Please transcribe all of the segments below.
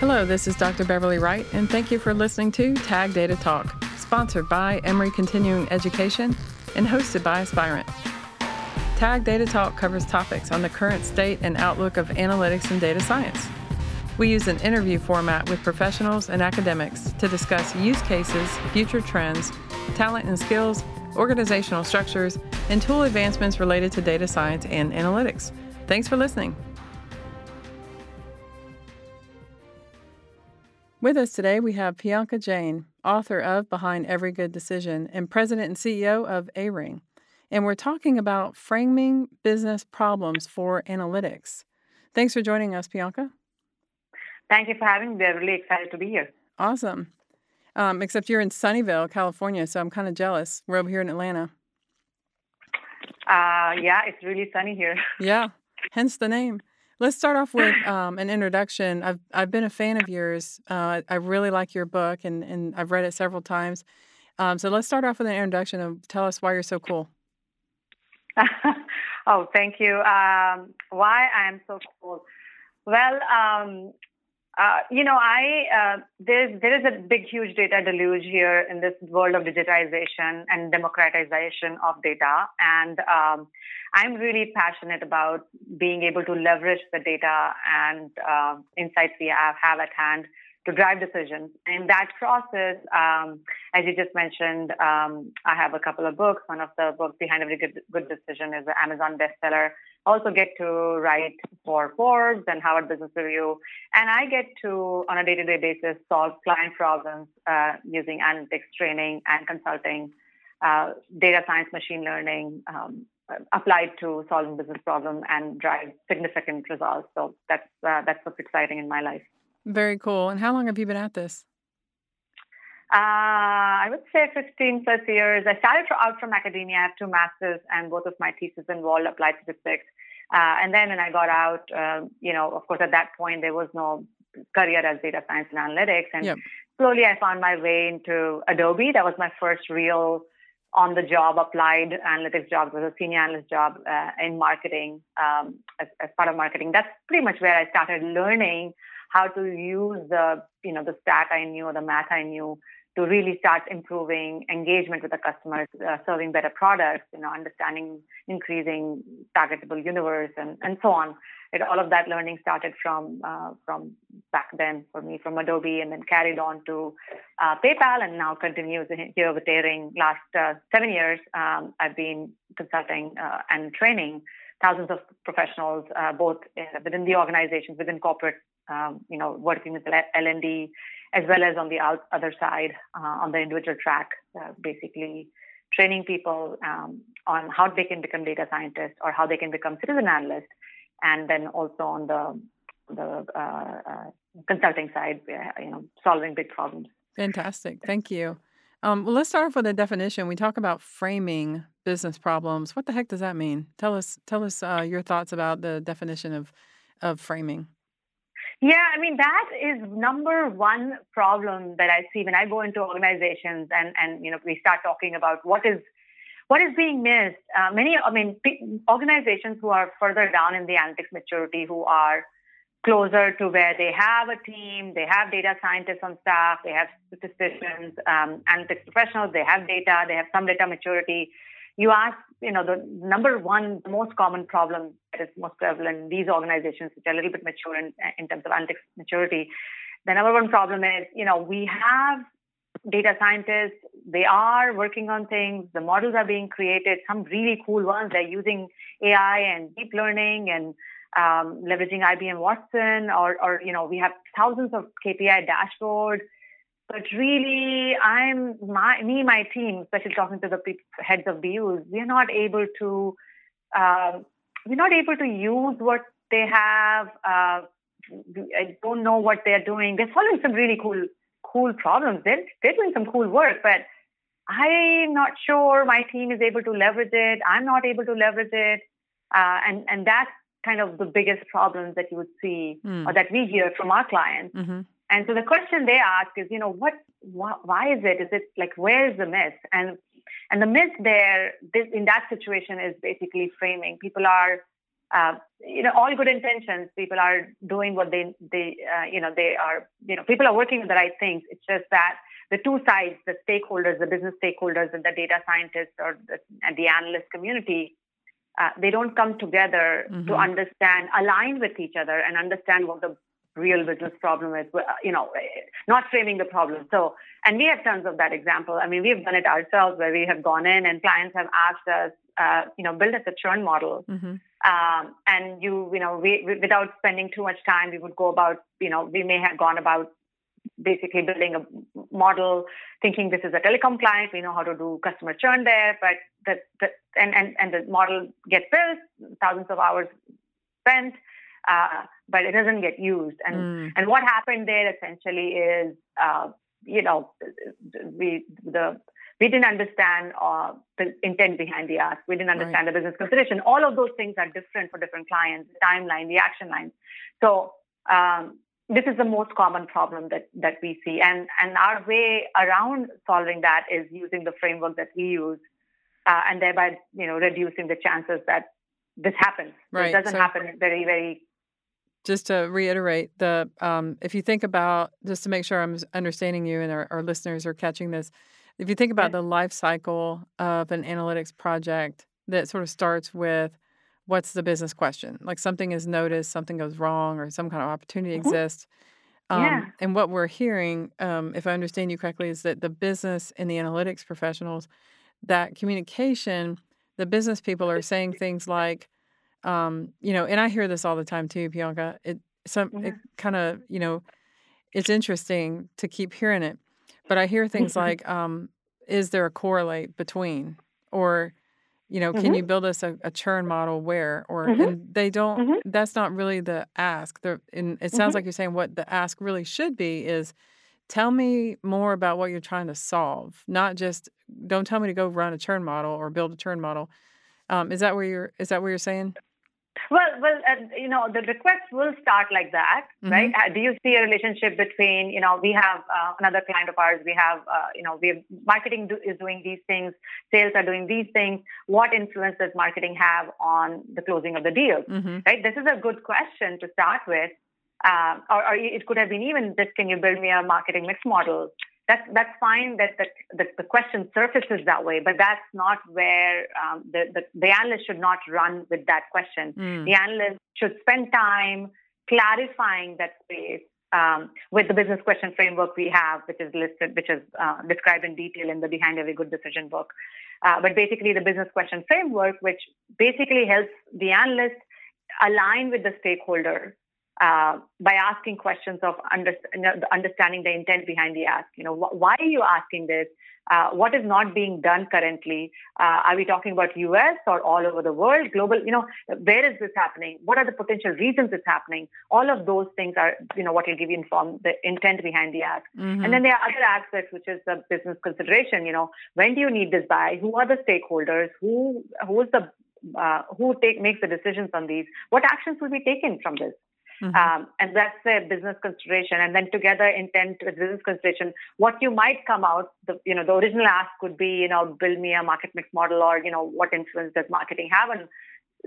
Hello, this is Dr. Beverly Wright, and thank you for listening to Tag Data Talk, sponsored by Emory Continuing Education and hosted by Aspirent. Tag Data Talk covers topics on the current state and outlook of analytics and data science. We use an interview format with professionals and academics to discuss use cases, future trends, talent and skills, organizational structures, and tool advancements related to data science and analytics. Thanks for listening. With us today, we have Piyanka Jain, author of Behind Every Good Decision and president and CEO of Aryng and we're talking about framing business problems for analytics. Thanks for joining us, Piyanka. Thank you for having me. I'm really excited to be here. Awesome. Um, except you're in Sunnyvale, California, so I'm kind of jealous. We're over here in Atlanta. Uh, yeah, it's really sunny here. yeah, hence the name. Let's start off with um, an introduction. I've I've been a fan of yours. Uh, I really like your book, and and I've read it several times. Um, so let's start off with an introduction of tell us why you're so cool. oh, thank you. Um, why I am so cool? Well, um, uh, you know, I uh, there's there is a big, huge data deluge here in this world of digitization and democratization of data, and um, I'm really passionate about being able to leverage the data and uh, insights we have, have at hand to drive decisions. In that process, um, as you just mentioned, um, I have a couple of books. One of the books behind every good, good decision is an Amazon bestseller. Also get to write for Forbes and Harvard Business Review, and I get to, on a day-to-day basis, solve client problems uh, using analytics training and consulting, uh, data science, machine learning. Um, applied to solving business problems and drive significant results. So that's uh, that's what's exciting in my life. Very cool. And how long have you been at this? Uh, I would say 15 plus years. I started out from academia. I have two masters, and both of my theses involved applied statistics. Uh, and then when I got out, uh, you know, of course, at that point, there was no career as data science and analytics. And yep. slowly I found my way into Adobe. That was my first real on the job applied analytics job. It was a senior analyst job uh, in marketing um, as, as part of marketing. That's pretty much where I started learning how to use the you know the stat I knew or the math I knew to really start improving engagement with the customers, uh, serving better products, you know, understanding, increasing targetable universe, and and so on. It, all of that learning started from uh, from back then for me from Adobe, and then carried on to uh, PayPal, and now continues here with Aryng. Last uh, seven years, um, I've been consulting uh, and training thousands of professionals, uh, both within the organizations, within corporate um, you know, working with L&D, as well as on the other side, uh, on the individual track, uh, basically training people um, on how they can become data scientists or how they can become citizen analysts, and then also on the the uh, uh consulting side, uh, you know, solving big problems. Fantastic, thank you. Um, well, let's start off with a definition. We talk about framing business problems. What the heck does that mean? Tell us, tell us uh, your thoughts about the definition of of framing. Yeah, I mean that is number one problem that I see when I go into organizations and and you know we start talking about what is what is being missed. Uh, many, I mean, organizations who are further down in the analytics maturity, who are closer to where they have a team, they have data scientists on staff, they have statisticians, um, analytics professionals, they have data, they have some data maturity you ask, you know, the number one, most common problem most prevalent these organizations, which are a little bit mature in, in terms of analytics maturity. The number one problem is, you know, we have data scientists, they are working on things, the models are being created, some really cool ones. They're using AI and deep learning and um, leveraging IBM Watson, or, or, you know, we have thousands of KPI dashboards but really, I'm my me, my team, especially talking to the heads of BUs, we're not able to uh, we're not able to use what they have. Uh, I don't know what they're doing. They're solving some really cool cool problems. They're they're doing some cool work, but I'm not sure my team is able to leverage it. I'm not able to leverage it, uh, and and that's kind of the biggest problems that you would see mm. or that we hear from our clients. Mm-hmm. And so the question they ask is, you know, what, wh- why is it? Is it like where is the miss? And and the myth there, this, in that situation, is basically framing. People are uh, you know, all good intentions. People are doing what they, they, uh, you know, they are, you know, people are working on the right things. It's just that the two sides, the stakeholders, the business stakeholders, and the data scientists or the, and the analyst community, uh, they don't come together mm-hmm. to understand, align with each other, and understand what the real business problem is. Uh, you know, not framing the problem. So, and we have tons of that example. I mean, we have done it ourselves where we have gone in and clients have asked us, uh, you know, build us a churn model. Mm-hmm. Um, and you, you know, we, we, without spending too much time, we would go about, you know, we may have gone about basically building a model, thinking this is a telecom client, we know how to do customer churn there, but the, the and, and, and the model gets built, thousands of hours spent, uh, but it doesn't get used. And mm. and what happened there essentially is, uh, you know, we the we didn't understand uh, the intent behind the ask. We didn't understand right. the business consideration. All of those things are different for different clients. The timeline, the action lines. So um, this is the most common problem that that we see, and and our way around solving that is using the framework that we use, uh, and thereby you know reducing the chances that this happens. Right. It doesn't so, happen very very. Just to reiterate, the um, if you think about just to make sure I'm understanding you and our, our listeners are catching this, if you think about the life cycle of an analytics project that sort of starts with what's the business question? Like something is noticed, something goes wrong, or some kind of opportunity mm-hmm. exists. Um, yeah. And what we're hearing, um, if I understand you correctly, is that the business and the analytics professionals, that communication, the business people are saying things like, um, you know, and I hear this all the time too, Bianca. It some it kind of you know, it's interesting to keep hearing it, but I hear things like, um, is there a correlate between, or you know mm-hmm. can you build us a, a churn model where or mm-hmm. and they don't mm-hmm. that's not really the ask the and it sounds mm-hmm. like you're saying what the ask really should be is tell me more about what you're trying to solve not just don't tell me to go run a churn model or build a churn model um, is that where you're is that what you're saying well, well, uh, you know, the request will start like that, mm-hmm. right? Uh, do you see a relationship between, you know, we have uh, another client of ours, we have, uh, you know, we have marketing do, is doing these things, sales are doing these things. What influence does marketing have on the closing of the deal, mm-hmm. right? This is a good question to start with. Uh, or, or, it could have been even just, can you build me a marketing mix model? That's that's fine that the, the, the, question surfaces that way, but that's not where um, the, the, the analyst should not run with that question. Mm. The analyst should spend time clarifying that space um, with the business question framework we have, which is listed, which is uh, described in detail in the Behind Every Good Decision book. Uh, but basically, the business question framework, which basically helps the analyst align with the stakeholder uh, by asking questions of under, understanding the intent behind the ask. You know, wh- why are you asking this? Uh, what is not being done currently? Uh, are we talking about U.S. or all over the world, global? You know, where is this happening? What are the potential reasons it's happening? All of those things are, you know, what will give you inform the intent behind the ask. Mm-hmm. And then there are other aspects, which is the business consideration. You know, when do you need this by? Who are the stakeholders? Who who is the uh, who take makes the decisions on these? What actions will be taken from this? Mm-hmm. Um, and that's a business consideration. And then together intent with business consideration, what you might come out, the, you know, the original ask could be, you know, build me a market mix model or, you know, what influence does marketing have on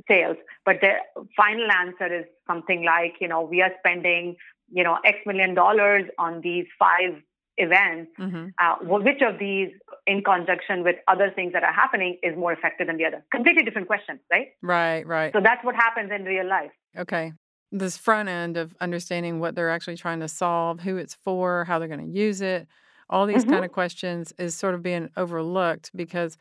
sales? But the final answer is something like, you know, we are spending, you know, X million dollars on these five events. Mm-hmm. Uh, which of these in conjunction with other things that are happening is more effective than the other? Completely different question, right? Right, right. So that's what happens in real life. Okay this front end of understanding what they're actually trying to solve, who it's for, how they're going to use it, all these mm-hmm. kind of questions is sort of being overlooked because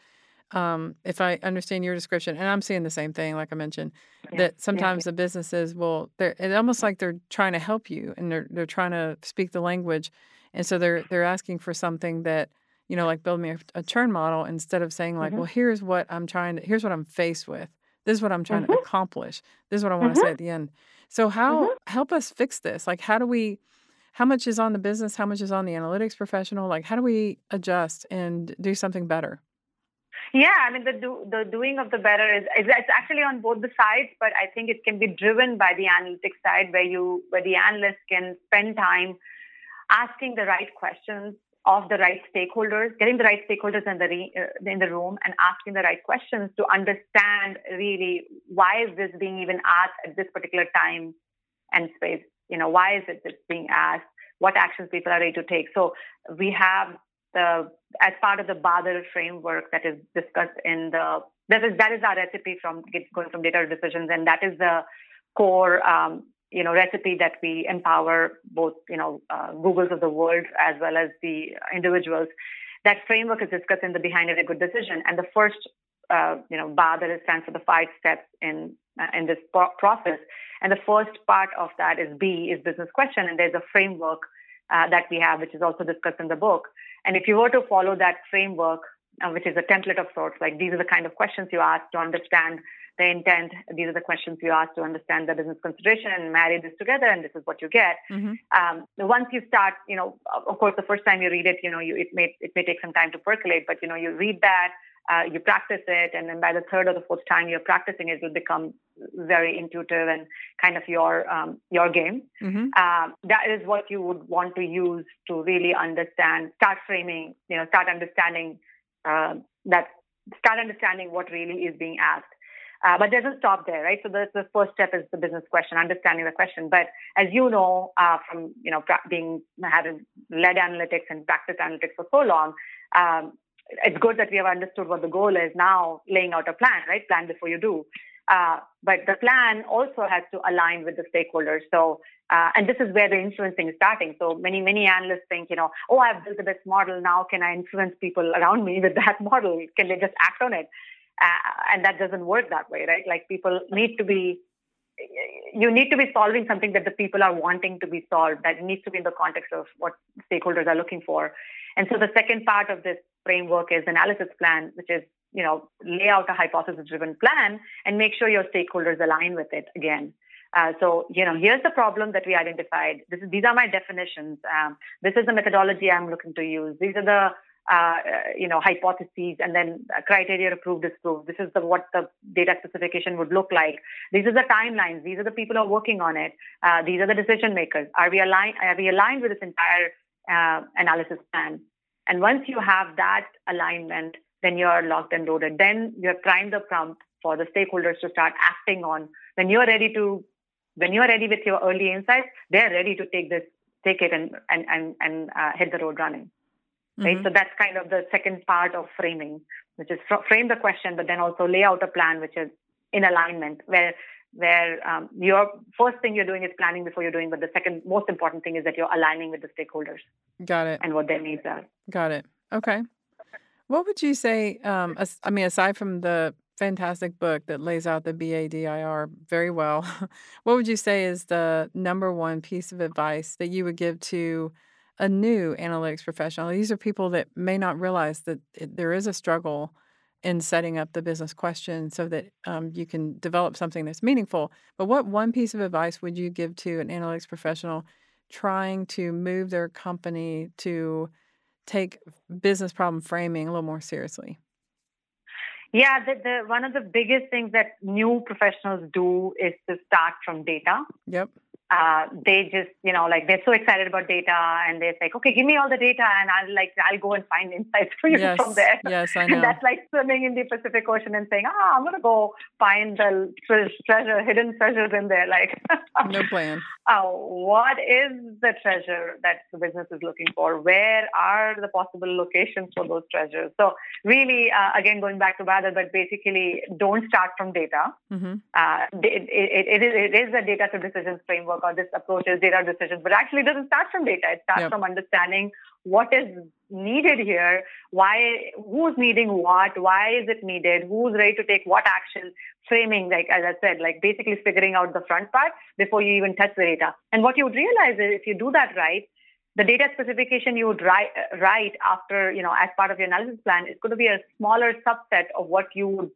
um, if I understand your description, and I'm seeing the same thing, like I mentioned, yeah. that sometimes yeah. the businesses will, they're it's almost like they're trying to help you and they're they're trying to speak the language, and so they're they're asking for something that you know, like build me a, a churn model instead of saying like, mm-hmm. well, here's what I'm trying to, here's what I'm faced with, this is what I'm trying mm-hmm. to accomplish, this is what I want to say mm-hmm. at the end. So how mm-hmm. help us fix this? Like how do we how much is on the business, how much is on the analytics professional? Like how do we adjust and do something better? Yeah, I mean the do, the doing of the better is, is it's actually on both the sides, but I think it can be driven by the analytics side where you where the analyst can spend time asking the right questions of the right stakeholders, getting the right stakeholders in the re, uh, in the room, and asking the right questions to understand really why is this being even asked at this particular time and space. You know, why is it being asked? What actions people are ready to take. So we have the as part of the BADIR framework that is discussed in the that is that is our recipe from going from data to decisions, and that is the core um, you know recipe that we empower both you know uh, Googles of the world as well as the individuals. That framework is discussed in the Behind Every Good Decision, and the first uh, you know BADIR stands for the five steps in uh, in this process. And the first part of that is B is business question, and there's a framework uh, that we have, which is also discussed in the book. And if you were to follow that framework, uh, which is a template of sorts, like these are the kind of questions you ask to understand the intent. These are the questions you ask to understand the business consideration and marry this together, and this is what you get. Mm-hmm. Um, once you start, you know, of course, the first time you read it, you know, you, it may it may take some time to percolate, but you know, you read that, uh, you practice it, and then by the third or the fourth time you're practicing it, it will become very intuitive and kind of your um, your game. Mm-hmm. Uh, that is what you would want to use to really understand, start framing, you know, start understanding uh, that, start understanding what really is being asked. Uh, but doesn't stop there, right? So the, the first step is the business question, understanding the question. But as you know, uh, from you know being having led analytics and practice analytics for so long, um, it's good that we have understood what the goal is. Now laying out a plan, right? Plan before you do. Uh, but the plan also has to align with the stakeholders. So, uh, and this is where the influencing is starting. So many, many analysts think, you know, oh, I've built the best model. Now can I influence people around me with that model? Can they just act on it? Uh, and that doesn't work that way, right? Like people need to be, you need to be solving something that the people are wanting to be solved. That needs to be in the context of what stakeholders are looking for. And so the second part of this framework is analysis plan, which is you know lay out a hypothesis driven plan and make sure your stakeholders align with it again. Uh, so, you know, here's the problem that we identified. This is, these are my definitions. Um, this is the methodology I'm looking to use. These are the uh, you know, hypotheses and then criteria approved, disproved. This is the, what the data specification would look like. These are the timelines. These are the people who are working on it. Uh, these are the decision makers. Are we aligned? Are we aligned with this entire uh, analysis plan? And once you have that alignment, then you're locked and loaded. Then you have primed the prompt for the stakeholders to start acting on. When you're ready to, when you're ready with your early insights, they're ready to take this, take it and and and and uh, hit the road running right? Mm-hmm. So that's kind of the second part of framing, which is fr- frame the question, but then also lay out a plan which is in alignment, where where um, your first thing you're doing is planning before you're doing, but the second most important thing is that you're aligning with the stakeholders. Got it. And what their needs are. Got it. Okay. What would you say? Um, as, I mean, aside from the fantastic book that lays out the BADIR very well, what would you say is the number one piece of advice that you would give to a new analytics professional. These are people that may not realize that it, there is a struggle in setting up the business question so that um, you can develop something that's meaningful. But what one piece of advice would you give to an analytics professional trying to move their company to take business problem framing a little more seriously? Yeah, the, the, one of the biggest things that new professionals do is to start from data. Yep uh, they just, you know, like they're so excited about data and they're like, okay, give me all the data and I'll like, I'll go and find insights for you yes, from there. Yes, I know. And that's like swimming in the Pacific Ocean and saying, ah, I'm going to go find the treasure, hidden treasures in there. Like, no plan. Oh, what is the treasure that the business is looking for? Where are the possible locations for those treasures? So really, uh, again, going back to BADIR, but basically don't start from data. Mm-hmm. Uh, it, it, it is a data to decisions framework or this approach is data decisions, but actually it doesn't start from data. It starts yep. from understanding what is needed here, why, who's needing what, why is it needed, who's ready to take what action, framing, like as I said, like basically figuring out the front part before you even touch the data. And what you would realize is if you do that right, the data specification you would write, write after, you know, as part of your analysis plan is going to be a smaller subset of what you would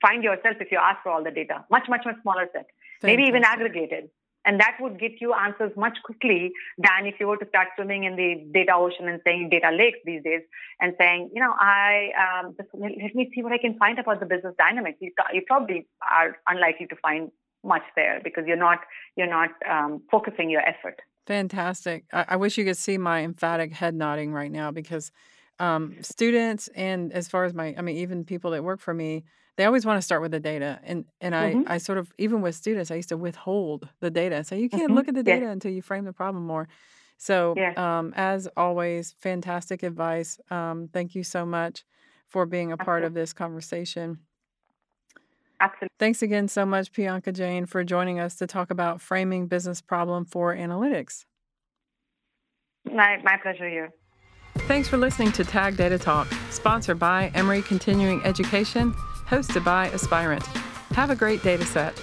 find yourself if you ask for all the data. Much, much, much smaller set. Fantastic. Maybe even aggregated. And that would get you answers much quickly than if you were to start swimming in the data ocean and saying data lakes these days and saying, you know, I um, just let me see what I can find about the business dynamics. You, you probably are unlikely to find much there because you're not you're not um, focusing your effort. Fantastic. I, I wish you could see my emphatic head nodding right now because um, students and as far as my, I mean, even people that work for me, they always want to start with the data. And and I, Mm-hmm. I sort of, even with students, I used to withhold the data and say, you can't Mm-hmm. look at the data until you frame the problem more. So, um, as always, fantastic advice. Um, thank you so much for being a part Absolutely. of this conversation. Absolutely. Thanks again so much, Priyanka Jain, for joining us to talk about framing business problem for analytics. My, my pleasure here. Thanks for listening to Tag Data Talk, sponsored by Emory Continuing Education, hosted by Aspirent. Have a great data set.